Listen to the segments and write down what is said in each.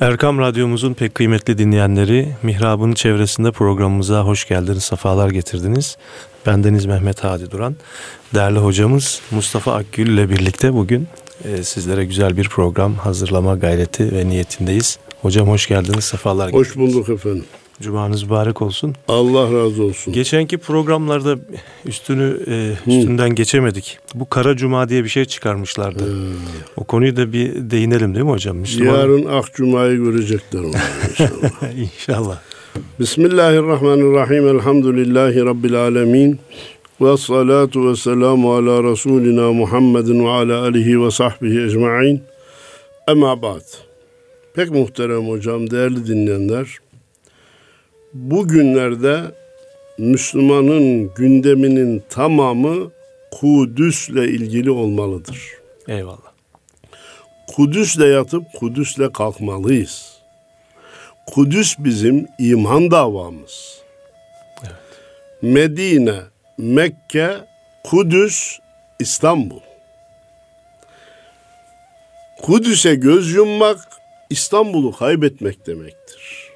Erkam Radyomuzun pek kıymetli dinleyenleri, Mihrab'ın çevresinde programımıza hoş geldiniz, sefalar getirdiniz. Bendeniz Mehmet Hadi Duran. Değerli hocamız Mustafa Akgül ile birlikte bugün e, sizlere güzel bir program hazırlama gayreti ve niyetindeyiz. Hocam hoş geldiniz, sefalar Hoş bulduk efendim. Cumanız mübarek olsun. Allah razı olsun. Geçenki programlarda üstünü e, üstünden geçemedik. Bu Kara Cuma diye bir şey çıkarmışlardı. O konuyu da bir değinelim değil mi hocam? Müslüman... Yarın Ak Cuma'yı görecekler onlar inşallah. İnşallah. Bismillahirrahmanirrahim. Elhamdülillahi Rabbil alemin. Ve salatu ve selamu ala Resulina Muhammedin ve ala alihi ve sahbihi ecma'in. Ama ba'd. Pek muhterem hocam, değerli dinleyenler. Bugünlerde Müslümanın gündeminin tamamı Kudüs'le ilgili olmalıdır. Eyvallah. Kudüs'le yatıp Kudüs'le kalkmalıyız. Kudüs bizim iman davamız. Evet. Medine, Mekke, Kudüs, İstanbul. Kudüs'e göz yummak İstanbul'u kaybetmek demektir.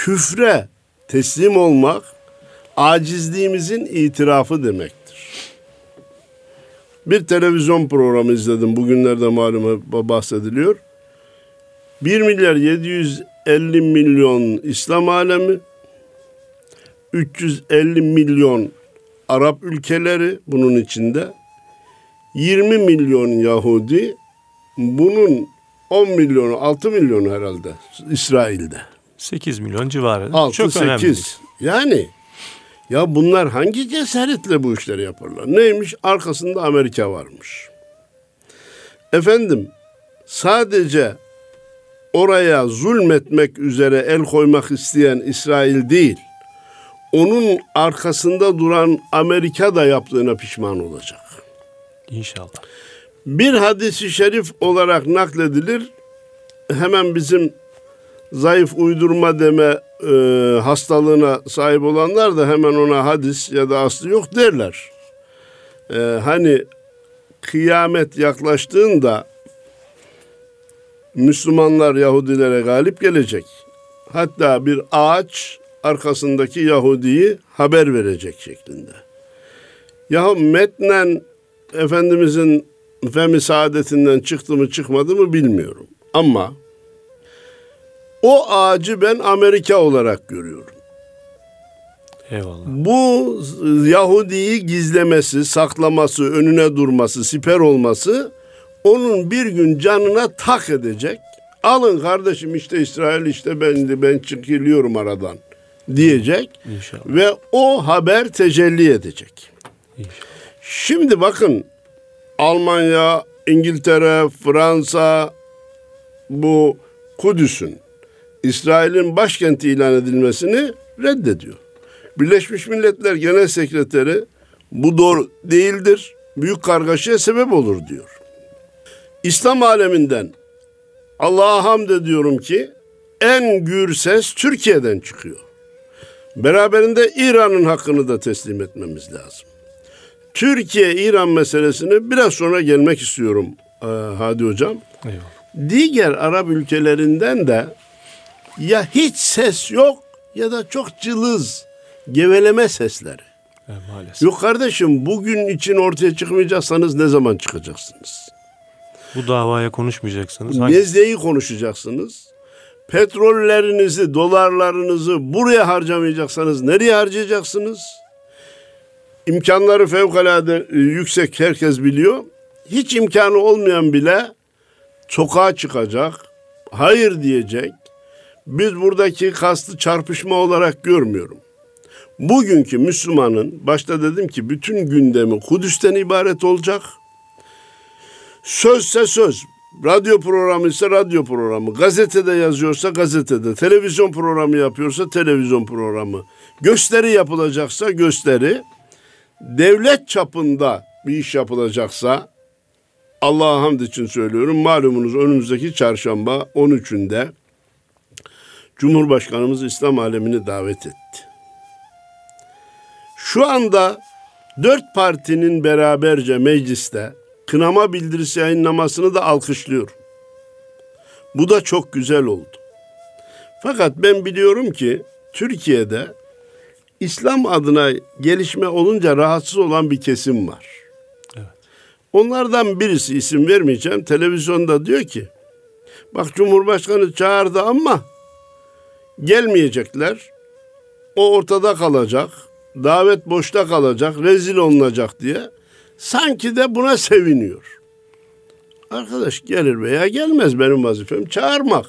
Küfre teslim olmak acizliğimizin itirafı demektir. Bir televizyon programı izledim. Bugünlerde malum bahsediliyor. 1 milyar 750 milyon İslam alemi, 350 milyon Arap ülkeleri bunun içinde, 20 milyon Yahudi, bunun 10 milyonu, 6 milyonu herhalde İsrail'de. 8 milyon civarı. 6 Çok 8. önemli. Yani ya bunlar hangi cesaretle bu işleri yaparlar? Neymiş? Arkasında Amerika varmış. Efendim sadece oraya zulmetmek üzere el koymak isteyen İsrail değil. Onun arkasında duran Amerika da yaptığına pişman olacak. İnşallah. Bir hadisi şerif olarak nakledilir. Hemen bizim zayıf uydurma deme e, hastalığına sahip olanlar da hemen ona hadis ya da aslı yok derler. E, hani kıyamet yaklaştığında Müslümanlar Yahudilere galip gelecek. Hatta bir ağaç arkasındaki Yahudi'yi haber verecek şeklinde. Yahu metnen Efendimizin femi saadetinden çıktı mı çıkmadı mı bilmiyorum. Ama o ağacı ben Amerika olarak görüyorum. Eyvallah. Bu Yahudi'yi gizlemesi, saklaması, önüne durması, siper olması onun bir gün canına tak edecek. Alın kardeşim işte İsrail işte ben ben çıkılıyorum aradan diyecek İnşallah. ve o haber tecelli edecek. İnşallah. Şimdi bakın Almanya, İngiltere, Fransa bu Kudüs'ün İsrail'in başkenti ilan edilmesini reddediyor. Birleşmiş Milletler Genel Sekreteri bu doğru değildir. Büyük kargaşaya sebep olur diyor. İslam aleminden Allah'a hamd ediyorum ki en gür ses Türkiye'den çıkıyor. Beraberinde İran'ın hakkını da teslim etmemiz lazım. Türkiye-İran meselesine biraz sonra gelmek istiyorum Hadi Hocam. Eyvallah. Diğer Arap ülkelerinden de ya hiç ses yok ya da çok cılız geveleme sesleri. E, maalesef. Yok kardeşim bugün için ortaya çıkmayacaksanız ne zaman çıkacaksınız? Bu davaya konuşmayacaksınız. Hangi? Nezleyi konuşacaksınız. Petrollerinizi, dolarlarınızı buraya harcamayacaksanız nereye harcayacaksınız? İmkanları fevkalade e, yüksek herkes biliyor. Hiç imkanı olmayan bile sokağa çıkacak, hayır diyecek. Biz buradaki kastı çarpışma olarak görmüyorum. Bugünkü Müslümanın başta dedim ki bütün gündemi Kudüs'ten ibaret olacak. Sözse söz, radyo programı ise radyo programı, gazetede yazıyorsa gazetede, televizyon programı yapıyorsa televizyon programı, gösteri yapılacaksa gösteri, devlet çapında bir iş yapılacaksa Allah'a hamd için söylüyorum. Malumunuz önümüzdeki çarşamba 13'ünde Cumhurbaşkanımız İslam alemini davet etti. Şu anda dört partinin beraberce mecliste kınama bildirisi yayınlamasını da alkışlıyorum. Bu da çok güzel oldu. Fakat ben biliyorum ki Türkiye'de İslam adına gelişme olunca rahatsız olan bir kesim var. Evet. Onlardan birisi isim vermeyeceğim televizyonda diyor ki bak Cumhurbaşkanı çağırdı ama gelmeyecekler. O ortada kalacak. Davet boşta kalacak. Rezil olunacak diye. Sanki de buna seviniyor. Arkadaş gelir veya gelmez benim vazifem çağırmak.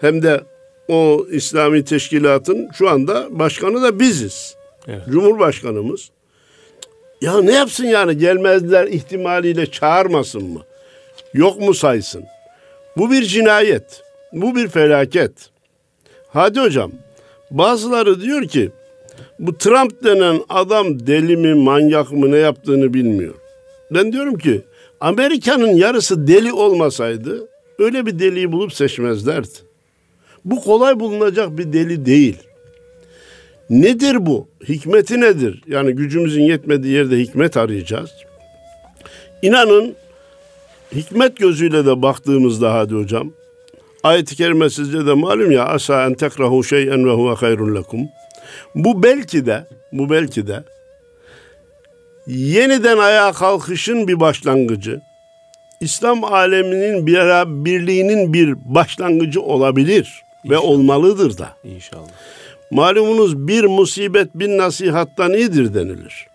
Hem de o İslami teşkilatın şu anda başkanı da biziz. Evet. Cumhurbaşkanımız. Ya ne yapsın yani gelmezler ihtimaliyle çağırmasın mı? Yok mu saysın? Bu bir cinayet. Bu bir felaket. Hadi hocam. Bazıları diyor ki bu Trump denen adam deli mi manyak mı ne yaptığını bilmiyor. Ben diyorum ki Amerika'nın yarısı deli olmasaydı öyle bir deliyi bulup seçmezlerdi. Bu kolay bulunacak bir deli değil. Nedir bu? Hikmeti nedir? Yani gücümüzün yetmediği yerde hikmet arayacağız. İnanın hikmet gözüyle de baktığımızda hadi hocam ayet-i kerime sizce de malum ya asa en tekrahu şey'en ve huve hayrun lekum. Bu belki de bu belki de yeniden ayağa kalkışın bir başlangıcı. İslam aleminin bir birliğinin bir başlangıcı olabilir İnşallah. ve olmalıdır da. İnşallah. Malumunuz bir musibet bin nasihattan iyidir denilir.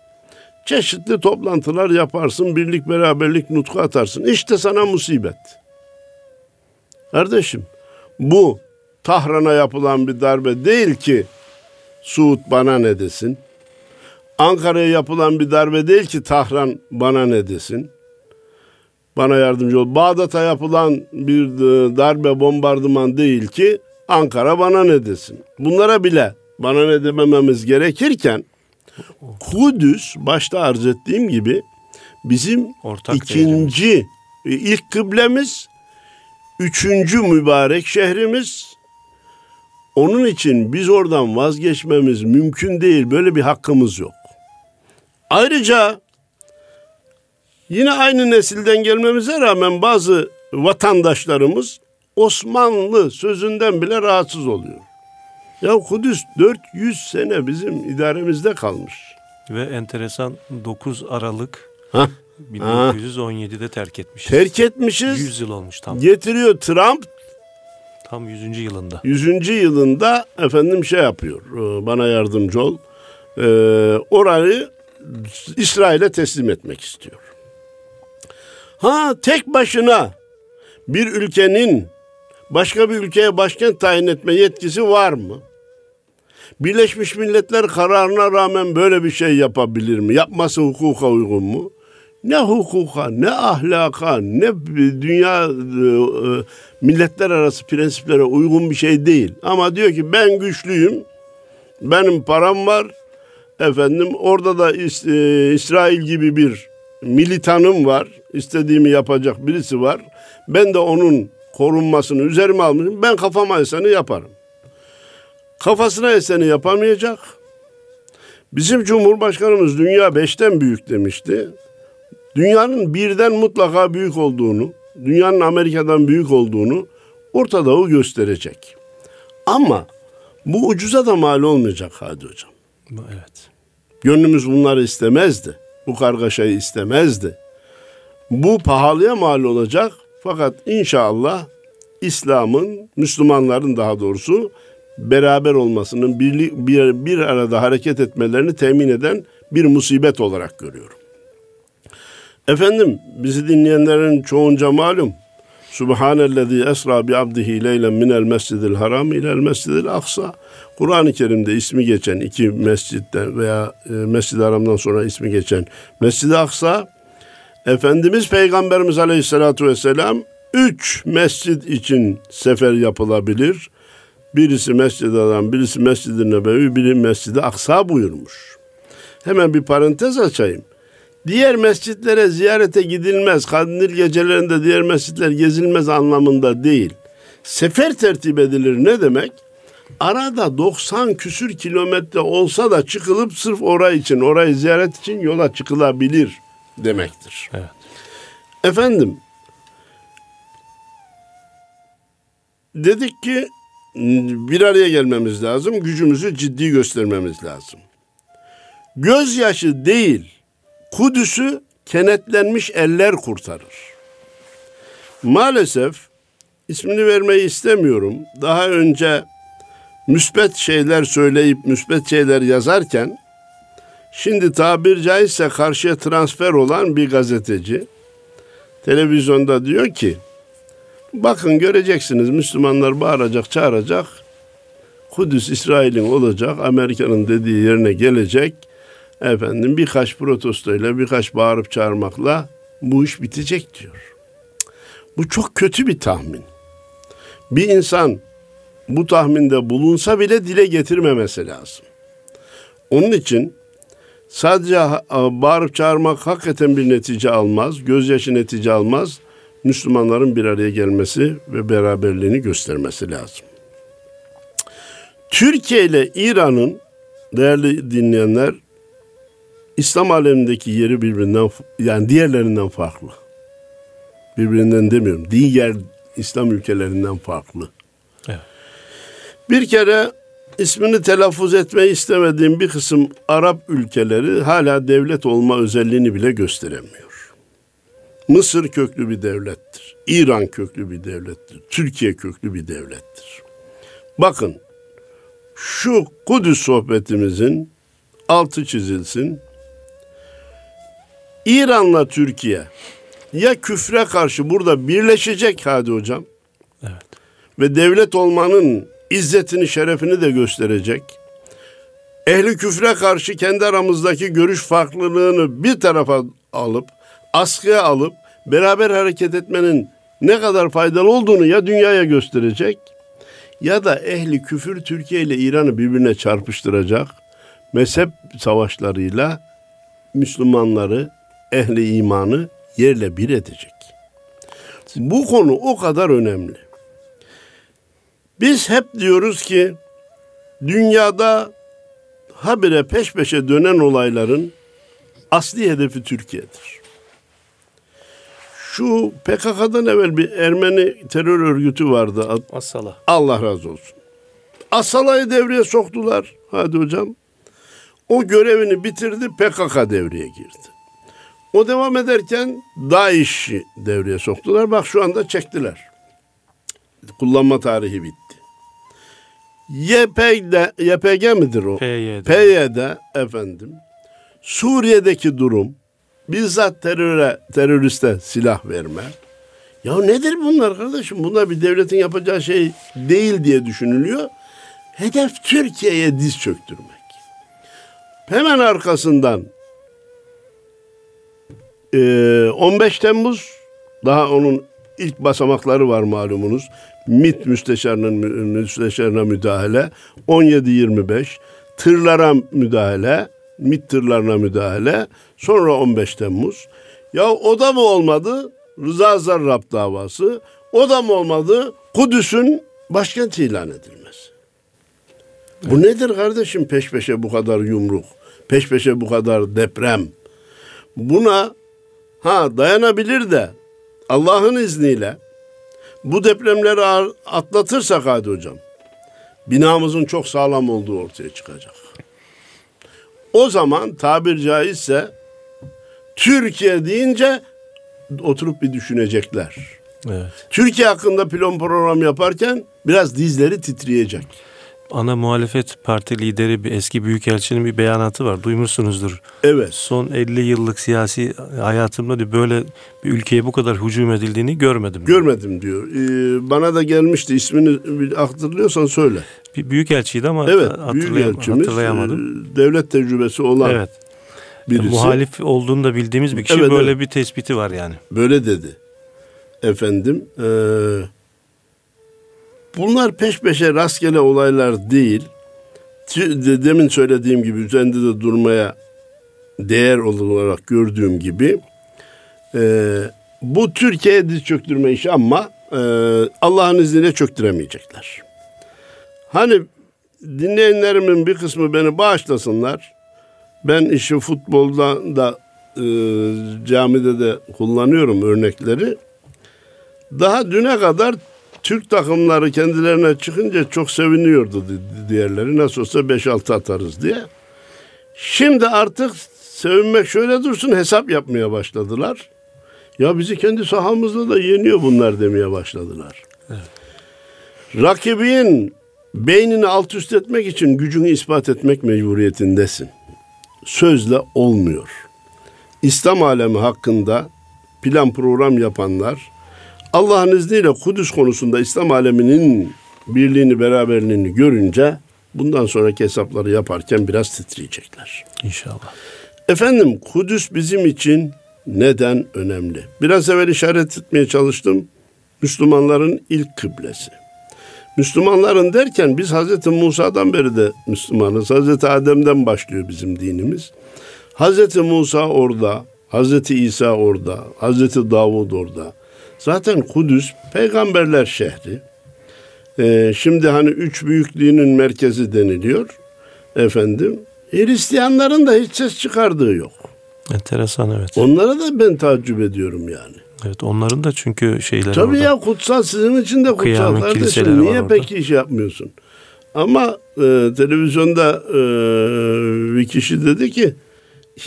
Çeşitli toplantılar yaparsın, birlik beraberlik nutku atarsın. İşte sana musibet. Kardeşim, bu Tahran'a yapılan bir darbe değil ki Suud bana ne desin? Ankara'ya yapılan bir darbe değil ki Tahran bana ne desin? Bana yardımcı ol. Bağdat'a yapılan bir e, darbe bombardıman değil ki Ankara bana ne desin? Bunlara bile bana ne demememiz gerekirken Kudüs başta arz ettiğim gibi bizim Ortak ikinci değerimiz. E, ilk kıblemiz, üçüncü mübarek şehrimiz. Onun için biz oradan vazgeçmemiz mümkün değil. Böyle bir hakkımız yok. Ayrıca yine aynı nesilden gelmemize rağmen bazı vatandaşlarımız Osmanlı sözünden bile rahatsız oluyor. Ya Kudüs 400 sene bizim idaremizde kalmış. Ve enteresan 9 Aralık Hah. 1917'de terk etmişiz. Terk etmişiz. 100 yıl olmuş tam. Getiriyor Trump. Tam 100. yılında. 100. yılında efendim şey yapıyor. E, bana yardımcı ol. Ee, orayı İsrail'e teslim etmek istiyor. Ha tek başına bir ülkenin başka bir ülkeye başkent tayin etme yetkisi var mı? Birleşmiş Milletler kararına rağmen böyle bir şey yapabilir mi? Yapması hukuka uygun mu? Ne hukuka, ne ahlaka, ne dünya e, e, milletler arası prensiplere uygun bir şey değil. Ama diyor ki ben güçlüyüm, benim param var, efendim orada da İs, e, İsrail gibi bir militanım var, istediğimi yapacak birisi var. Ben de onun korunmasını üzerime almışım. Ben kafama eseni yaparım. Kafasına eseni yapamayacak. Bizim Cumhurbaşkanımız dünya beşten büyük demişti. Dünyanın birden mutlaka büyük olduğunu, dünyanın Amerika'dan büyük olduğunu Orta Doğu gösterecek. Ama bu ucuza da mal olmayacak Hadi Hocam. Evet. Gönlümüz bunları istemezdi. Bu kargaşayı istemezdi. Bu pahalıya mal olacak fakat inşallah İslam'ın, Müslümanların daha doğrusu beraber olmasının, bir, bir, bir arada hareket etmelerini temin eden bir musibet olarak görüyorum. Efendim bizi dinleyenlerin çoğunca malum. Subhanellezi esra bi abdihi leylen minel mescidil haram ilel mescidil aksa. Kur'an-ı Kerim'de ismi geçen iki mescitten veya e, Mescid-i Haram'dan sonra ismi geçen Mescid-i Aksa Efendimiz Peygamberimiz Aleyhisselatü Vesselam üç mescid için sefer yapılabilir. Birisi Mescid-i Haram, birisi Mescid-i Nebevi, biri Mescid-i Aksa buyurmuş. Hemen bir parantez açayım. Diğer mescitlere ziyarete gidilmez, kandil gecelerinde diğer mescitler gezilmez anlamında değil. Sefer tertip edilir ne demek? Arada 90 küsür kilometre olsa da çıkılıp sırf orayı için, orayı ziyaret için yola çıkılabilir demektir. Evet. Efendim, dedik ki bir araya gelmemiz lazım. Gücümüzü ciddi göstermemiz lazım. Gözyaşı değil, Kudüs'ü kenetlenmiş eller kurtarır. Maalesef ismini vermeyi istemiyorum. Daha önce müspet şeyler söyleyip müspet şeyler yazarken şimdi tabir caizse karşıya transfer olan bir gazeteci televizyonda diyor ki bakın göreceksiniz Müslümanlar bağıracak çağıracak Kudüs İsrail'in olacak Amerika'nın dediği yerine gelecek efendim birkaç protestoyla birkaç bağırıp çağırmakla bu iş bitecek diyor. Bu çok kötü bir tahmin. Bir insan bu tahminde bulunsa bile dile getirmemesi lazım. Onun için sadece bağırıp çağırmak hakikaten bir netice almaz, gözyaşı netice almaz. Müslümanların bir araya gelmesi ve beraberliğini göstermesi lazım. Türkiye ile İran'ın değerli dinleyenler İslam alemindeki yeri birbirinden yani diğerlerinden farklı. Birbirinden demiyorum. Diğer İslam ülkelerinden farklı. Evet. Bir kere ismini telaffuz etmeyi istemediğim bir kısım Arap ülkeleri hala devlet olma özelliğini bile gösteremiyor. Mısır köklü bir devlettir. İran köklü bir devlettir. Türkiye köklü bir devlettir. Bakın şu Kudüs sohbetimizin altı çizilsin. İran'la Türkiye ya küfre karşı burada birleşecek hadi hocam. Evet. Ve devlet olmanın izzetini, şerefini de gösterecek. Ehli küfre karşı kendi aramızdaki görüş farklılığını bir tarafa alıp, askıya alıp beraber hareket etmenin ne kadar faydalı olduğunu ya dünyaya gösterecek ya da ehli küfür Türkiye ile İran'ı birbirine çarpıştıracak mezhep savaşlarıyla Müslümanları, ehli imanı yerle bir edecek. Bu konu o kadar önemli. Biz hep diyoruz ki dünyada habire peş peşe dönen olayların asli hedefi Türkiye'dir. Şu PKK'dan evvel bir Ermeni terör örgütü vardı. Asala. Allah razı olsun. Asala'yı devreye soktular. Hadi hocam. O görevini bitirdi PKK devreye girdi. O devam ederken DAEŞ'i devreye soktular. Bak şu anda çektiler. Kullanma tarihi bitti. YPG'de, YPG midir o? PYD. PYD efendim. Suriye'deki durum bizzat teröre, teröriste silah verme. Ya nedir bunlar kardeşim? Bunlar bir devletin yapacağı şey değil diye düşünülüyor. Hedef Türkiye'ye diz çöktürmek. Hemen arkasından 15 Temmuz daha onun ilk basamakları var malumunuz. MİT müsteşarının müsteşarına müdahale, 17-25 tırlara müdahale, MİT tırlarına müdahale, sonra 15 Temmuz. Ya o da mı olmadı? Rıza Zarrab davası. O da mı olmadı? Kudüs'ün başkent ilan edilmesi. Bu nedir kardeşim peş peşe bu kadar yumruk, peş peşe bu kadar deprem? Buna ha dayanabilir de Allah'ın izniyle bu depremleri atlatırsak hadi hocam binamızın çok sağlam olduğu ortaya çıkacak. O zaman tabir caizse Türkiye deyince oturup bir düşünecekler. Evet. Türkiye hakkında plan program yaparken biraz dizleri titreyecek ana muhalefet parti lideri bir eski büyükelçinin bir beyanatı var. Duymuşsunuzdur. Evet. Son 50 yıllık siyasi hayatımda diyor, böyle bir ülkeye bu kadar hücum edildiğini görmedim. Görmedim diyor. Ee, bana da gelmişti ismini hatırlıyorsan söyle. Bir büyükelçiydi ama evet, hatırlayam hatırlayamadım. E, devlet tecrübesi olan evet. birisi. Muhalif olduğunu da bildiğimiz bir kişi evet, böyle evet. bir tespiti var yani. Böyle dedi. Efendim eee Bunlar peş peşe rastgele olaylar değil. Demin söylediğim gibi üzerinde de durmaya değer olarak gördüğüm gibi e, bu Türkiye'ye diz çöktürme işi ama e, Allah'ın izniyle çöktüremeyecekler. Hani dinleyenlerimin bir kısmı beni bağışlasınlar. Ben işi futbolda da e, camide de kullanıyorum örnekleri. Daha düne kadar Türk takımları kendilerine çıkınca çok seviniyordu diğerleri. Nasıl olsa 5-6 atarız diye. Şimdi artık sevinmek şöyle dursun hesap yapmaya başladılar. Ya bizi kendi sahamızda da yeniyor bunlar demeye başladılar. Evet. Rakibin beynini alt üst etmek için gücünü ispat etmek mecburiyetindesin. Sözle olmuyor. İslam alemi hakkında plan program yapanlar Allah'ın izniyle Kudüs konusunda İslam aleminin birliğini beraberliğini görünce bundan sonraki hesapları yaparken biraz titriyecekler. İnşallah. Efendim Kudüs bizim için neden önemli? Biraz evvel işaret etmeye çalıştım. Müslümanların ilk kıblesi. Müslümanların derken biz Hazreti Musa'dan beri de Müslümanız. Hazreti Adem'den başlıyor bizim dinimiz. Hazreti Musa orada, Hazreti İsa orada, Hazreti Davud orada. Zaten Kudüs peygamberler şehri. Ee, şimdi hani üç büyük dinin merkezi deniliyor. Efendim Hristiyanların da hiç ses çıkardığı yok. Enteresan evet. Onlara da ben tacip ediyorum yani. Evet onların da çünkü şeyleri Tabii orada. ya kutsal sizin için de kutsal Kıyamet kardeşim. Niye peki iş yapmıyorsun? Ama e, televizyonda e, bir kişi dedi ki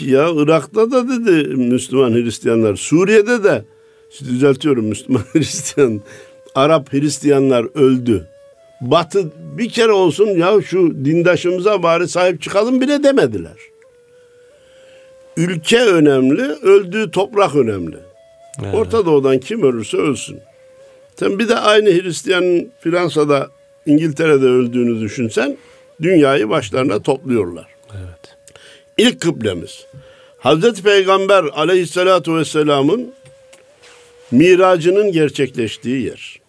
ya Irak'ta da dedi Müslüman Hristiyanlar, Suriye'de de düzeltiyorum Müslüman Hristiyan, Arap Hristiyanlar öldü. Batı bir kere olsun ya şu dindaşımıza bari sahip çıkalım bile demediler. Ülke önemli, öldüğü toprak önemli. Evet. Orta Doğu'dan kim ölürse ölsün. Sen bir de aynı Hristiyanın Fransa'da, İngiltere'de öldüğünü düşünsen dünyayı başlarına topluyorlar. Evet. İlk kıblemiz. Hazreti Peygamber aleyhissalatu vesselamın miracının gerçekleştiği yer.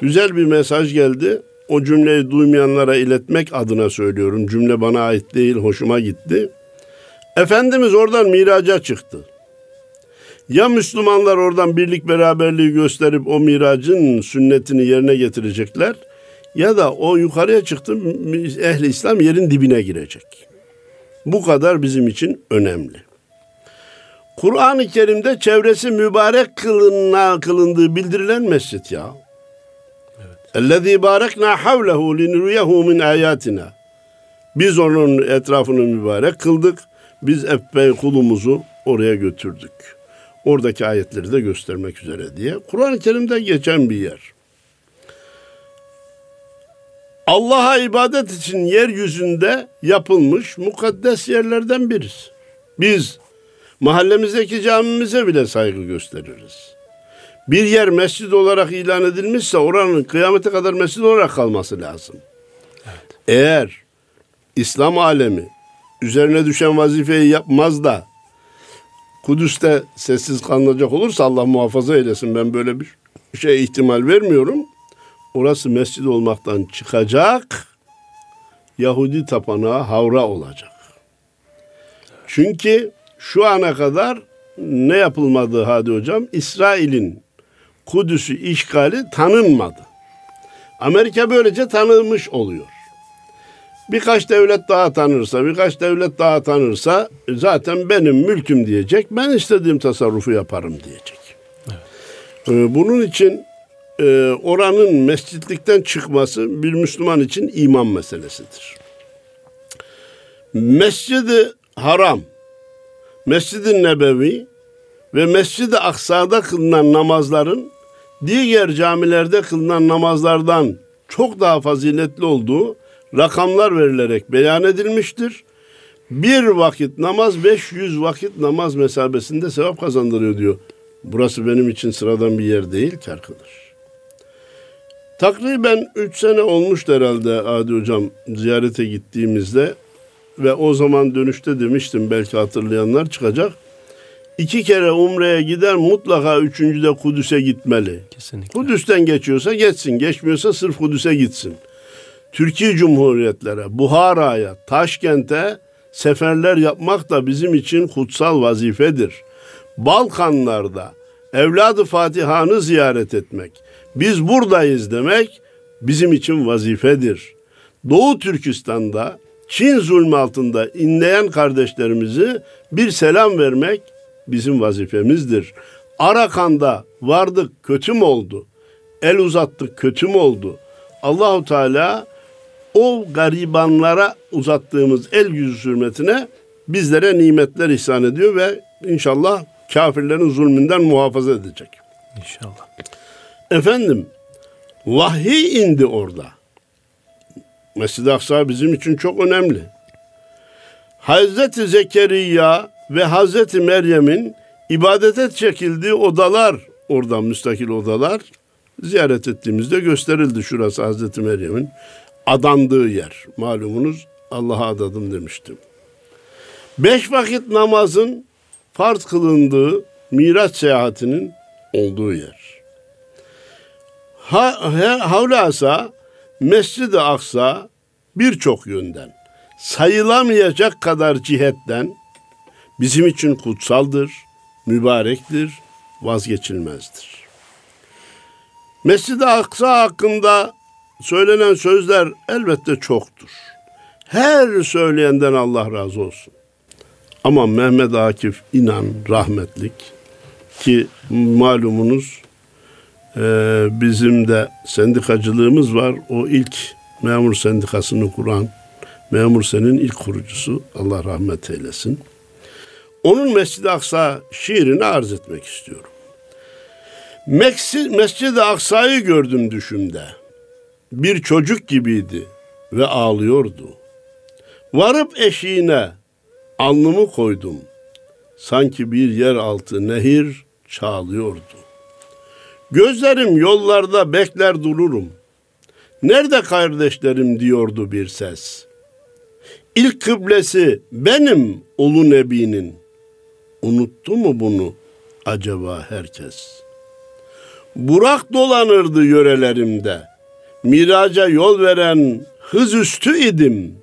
Güzel bir mesaj geldi. O cümleyi duymayanlara iletmek adına söylüyorum. Cümle bana ait değil, hoşuma gitti. Efendimiz oradan miraca çıktı. Ya Müslümanlar oradan birlik beraberliği gösterip o miracın sünnetini yerine getirecekler ya da o yukarıya çıktı ehli İslam yerin dibine girecek. Bu kadar bizim için önemli. Kur'an-ı Kerim'de çevresi mübarek kılına kılındığı bildirilen mescit ya. Ellezî bâreknâ havlehu linuriyehu min ayatina. Biz onun etrafını mübarek kıldık. Biz epey kulumuzu oraya götürdük. Oradaki ayetleri de göstermek üzere diye. Kur'an-ı Kerim'de geçen bir yer. Allah'a ibadet için yeryüzünde yapılmış mukaddes yerlerden birisi. Biz mahallemizdeki camimize bile saygı gösteririz. Bir yer mescid olarak ilan edilmişse oranın kıyamete kadar mescid olarak kalması lazım. Evet. Eğer İslam alemi üzerine düşen vazifeyi yapmaz da Kudüs'te sessiz kalınacak olursa Allah muhafaza eylesin ben böyle bir şey ihtimal vermiyorum. Orası mescid olmaktan çıkacak. Yahudi tapanağı havra olacak. Çünkü şu ana kadar ne yapılmadı hadi hocam? İsrail'in Kudüs'ü işgali tanınmadı. Amerika böylece tanınmış oluyor. Birkaç devlet daha tanırsa, birkaç devlet daha tanırsa zaten benim mülküm diyecek. Ben istediğim tasarrufu yaparım diyecek. Evet. Ee, bunun için e, oranın mescitlikten çıkması bir Müslüman için iman meselesidir. Mescidi Haram, Mescid-i Nebevi ve Mescid-i Aksa'da kılınan namazların diğer camilerde kılınan namazlardan çok daha faziletli olduğu rakamlar verilerek beyan edilmiştir. Bir vakit namaz 500 vakit namaz mesabesinde sevap kazandırıyor diyor. Burası benim için sıradan bir yer değil ki arkadaş. Takriben 3 sene olmuştu herhalde Adi Hocam ziyarete gittiğimizde ve o zaman dönüşte demiştim belki hatırlayanlar çıkacak. İki kere Umre'ye gider mutlaka üçüncüde Kudüs'e gitmeli. Kesinlikle. Kudüs'ten geçiyorsa geçsin, geçmiyorsa sırf Kudüs'e gitsin. Türkiye Cumhuriyetlere, Buhara'ya, Taşkent'e seferler yapmak da bizim için kutsal vazifedir. Balkanlarda evladı Fatiha'nı ziyaret etmek, biz buradayız demek bizim için vazifedir. Doğu Türkistan'da Çin zulmü altında inleyen kardeşlerimizi bir selam vermek bizim vazifemizdir. Arakan'da vardık kötü mü oldu? El uzattık kötü mü oldu? Allahu Teala o garibanlara uzattığımız el yüzü hürmetine bizlere nimetler ihsan ediyor ve inşallah kafirlerin zulmünden muhafaza edecek. İnşallah. Efendim vahiy indi orada. Mescid-i Aksa bizim için çok önemli. Hazreti Zekeriya ve Hazreti Meryem'in ibadete çekildiği odalar, orada müstakil odalar ziyaret ettiğimizde gösterildi şurası Hazreti Meryem'in adandığı yer. Malumunuz Allah'a adadım demiştim. Beş vakit namazın farz kılındığı Miraç seyahatinin olduğu yer. Ha, he, havlasa Mescid-i Aksa birçok yönden sayılamayacak kadar cihetten bizim için kutsaldır, mübarektir, vazgeçilmezdir. Mescid-i Aksa hakkında söylenen sözler elbette çoktur. Her söyleyenden Allah razı olsun. Ama Mehmet Akif İnan rahmetlik ki malumunuz e, bizim de sendikacılığımız var. O ilk memur sendikasını kuran Memur Sen'in ilk kurucusu Allah rahmet eylesin. Onun Mescid-i Aksa şiirini arz etmek istiyorum. Mescid-i Aksa'yı gördüm düşümde. Bir çocuk gibiydi ve ağlıyordu. Varıp eşiğine alnımı koydum. Sanki bir yer altı nehir çağlıyordu. Gözlerim yollarda bekler dururum. Nerede kardeşlerim diyordu bir ses. İlk kıblesi benim ulu nebinin. Unuttu mu bunu acaba herkes? Burak dolanırdı yörelerimde. Miraca yol veren hız üstü idim.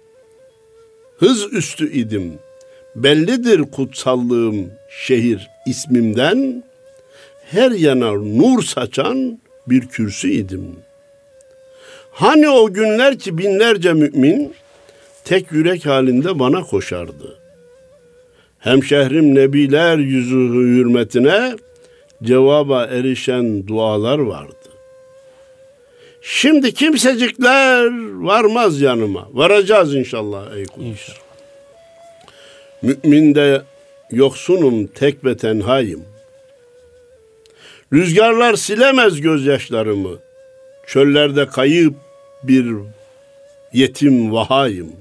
Hız üstü idim. Bellidir kutsallığım şehir ismimden. Her yana nur saçan bir kürsü idim. Hani o günler ki binlerce mümin tek yürek halinde bana koşardı. Hemşehrim nebiler yüzü hürmetine cevaba erişen dualar vardı. Şimdi kimsecikler varmaz yanıma. Varacağız inşallah ey Kudüs. İnşallah. Müminde yoksunum tek ve tenhayım. Rüzgarlar silemez gözyaşlarımı. Çöllerde kayıp bir yetim vahayım.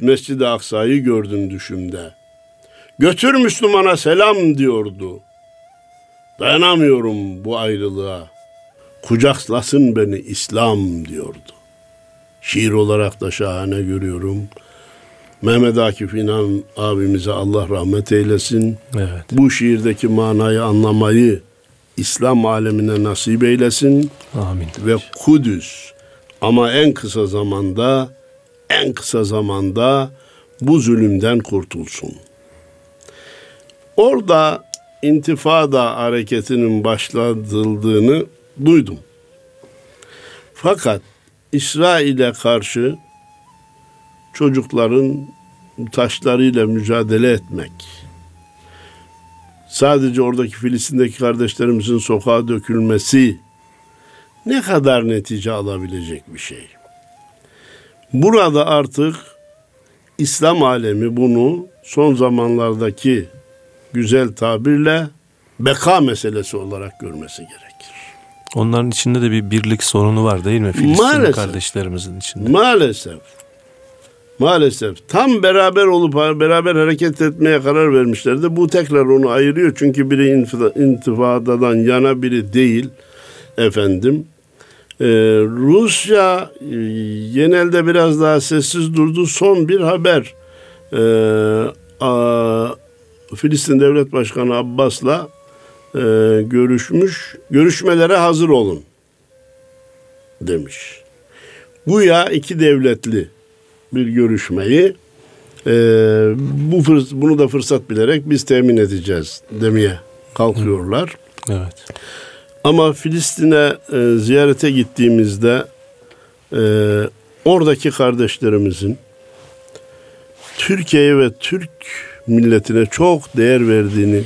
Mescid-i Aksa'yı gördüm düşümde. Götür Müslümana selam diyordu. Dayanamıyorum bu ayrılığa. Kucaklasın beni İslam diyordu. Şiir olarak da şahane görüyorum. Mehmet Akif İnan abimize Allah rahmet eylesin. Evet. Bu şiirdeki manayı anlamayı İslam alemine nasip eylesin. Amin. Ve Kudüs ama en kısa zamanda en kısa zamanda bu zulümden kurtulsun. Orada intifada hareketinin başlatıldığını duydum. Fakat İsrail'e karşı çocukların taşlarıyla mücadele etmek, sadece oradaki Filistin'deki kardeşlerimizin sokağa dökülmesi ne kadar netice alabilecek bir şey. Burada artık İslam alemi bunu son zamanlardaki güzel tabirle beka meselesi olarak görmesi gerekir. Onların içinde de bir birlik sorunu var değil mi? Filistin kardeşlerimizin içinde. Maalesef. Maalesef tam beraber olup beraber hareket etmeye karar vermişlerdi. Bu tekrar onu ayırıyor. Çünkü biri intifadadan yana biri değil efendim. Ee, Rusya e, genelde biraz daha sessiz durdu. Son bir haber. Ee, a, Filistin Devlet Başkanı Abbas'la e, görüşmüş. Görüşmelere hazır olun demiş. Bu ya iki devletli bir görüşmeyi e, bu fırs bunu da fırsat bilerek biz temin edeceğiz demeye kalkıyorlar. Evet. Ama Filistin'e e, ziyarete gittiğimizde e, oradaki kardeşlerimizin Türkiye'ye ve Türk milletine çok değer verdiğini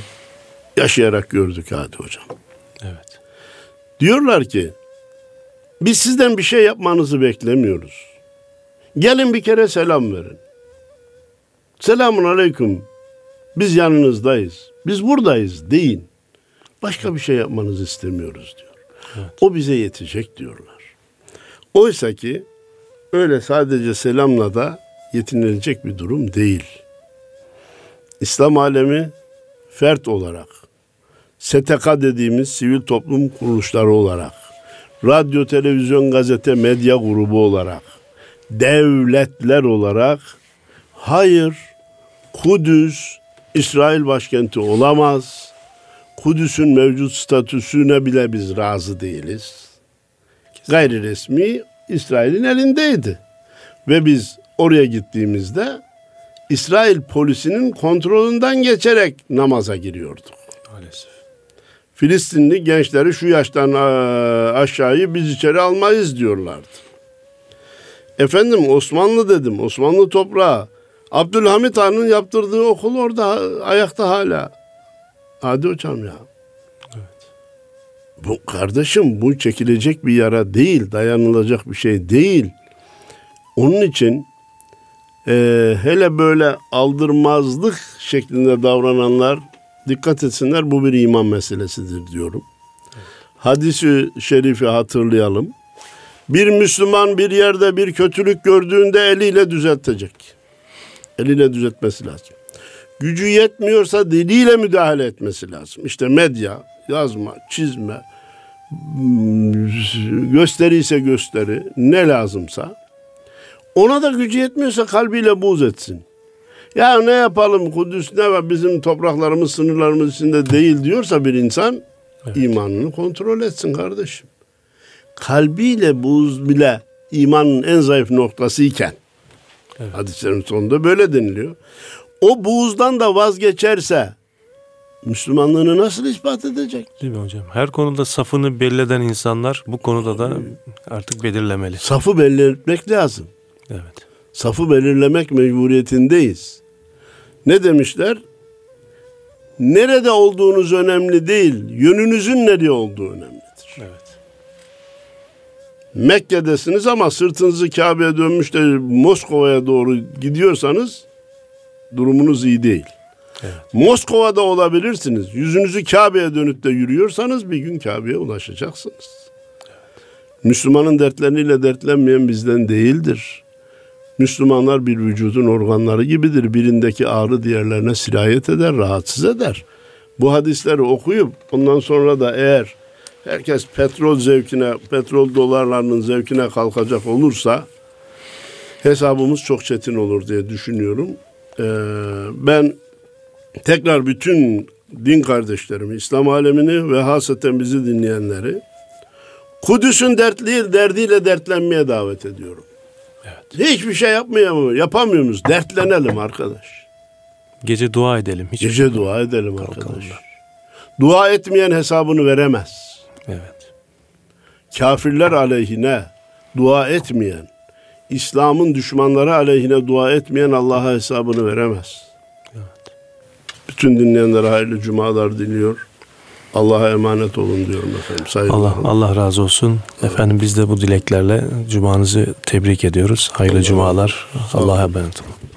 yaşayarak gördük hadi hocam. Evet. Diyorlar ki biz sizden bir şey yapmanızı beklemiyoruz. Gelin bir kere selam verin. Selamun aleyküm. Biz yanınızdayız. Biz buradayız deyin. Başka bir şey yapmanızı istemiyoruz diyor. Evet. O bize yetecek diyorlar. Oysa ki öyle sadece selamla da yetinilecek bir durum değil. İslam alemi fert olarak, STK dediğimiz sivil toplum kuruluşları olarak, radyo, televizyon, gazete, medya grubu olarak, devletler olarak hayır Kudüs İsrail başkenti olamaz. Kudüs'ün mevcut statüsüne bile biz razı değiliz. Gayri resmi İsrail'in elindeydi. Ve biz oraya gittiğimizde İsrail polisinin kontrolünden geçerek namaza giriyorduk. Maalesef. Filistinli gençleri şu yaştan aşağıyı biz içeri almayız diyorlardı. Efendim Osmanlı dedim. Osmanlı toprağı. Abdülhamit Han'ın yaptırdığı okul orada ayakta hala. Hadi hocam ya. Evet. Bu kardeşim bu çekilecek bir yara değil, dayanılacak bir şey değil. Onun için e, hele böyle aldırmazlık şeklinde davrananlar dikkat etsinler bu bir iman meselesidir diyorum. Evet. Hadisi şerifi hatırlayalım. Bir Müslüman bir yerde bir kötülük gördüğünde eliyle düzeltecek. Eliyle düzeltmesi lazım. Gücü yetmiyorsa diliyle müdahale etmesi lazım. İşte medya, yazma, çizme, gösteri ise gösteri, ne lazımsa. Ona da gücü yetmiyorsa kalbiyle buğz etsin. Ya ne yapalım Kudüs ne var bizim topraklarımız sınırlarımız içinde değil diyorsa bir insan evet. imanını kontrol etsin kardeşim kalbiyle buz bile imanın en zayıf noktası iken evet. hadislerin sonunda böyle deniliyor. O buğuzdan da vazgeçerse Müslümanlığını nasıl ispat edecek? Değil mi hocam? Her konuda safını belli insanlar bu konuda da artık belirlemeli. Safı belirlemek lazım. Evet. Safı belirlemek mecburiyetindeyiz. Ne demişler? Nerede olduğunuz önemli değil, yönünüzün nereye olduğu önemlidir. Mekke'desiniz ama sırtınızı Kabe'ye dönmüş de Moskova'ya doğru gidiyorsanız durumunuz iyi değil. Evet. Moskova'da olabilirsiniz. Yüzünüzü Kabe'ye dönüp de yürüyorsanız bir gün Kabe'ye ulaşacaksınız. Evet. Müslümanın dertleriyle dertlenmeyen bizden değildir. Müslümanlar bir vücudun organları gibidir. Birindeki ağrı diğerlerine sirayet eder, rahatsız eder. Bu hadisleri okuyup ondan sonra da eğer herkes petrol zevkine, petrol dolarlarının zevkine kalkacak olursa hesabımız çok çetin olur diye düşünüyorum. Ee, ben tekrar bütün din kardeşlerimi, İslam alemini ve haseten bizi dinleyenleri Kudüs'ün dertli derdiyle dertlenmeye davet ediyorum. Evet. Hiçbir şey yapmıyor yapamıyor muyuz? Dertlenelim arkadaş. Gece dua edelim. Hiç Gece dua edelim arkadaş. Dua etmeyen hesabını veremez. Evet. Kafirler aleyhine dua etmeyen, İslam'ın düşmanları aleyhine dua etmeyen Allah'a hesabını veremez. Evet. Bütün dinleyenlere hayırlı cumalar diliyor. Allah'a emanet olun diyorum efendim. Saygılar. Allah Allah razı olsun. Evet. Efendim biz de bu dileklerle cumanızı tebrik ediyoruz. Hayırlı Allah cumalar. Allah'a emanet olun.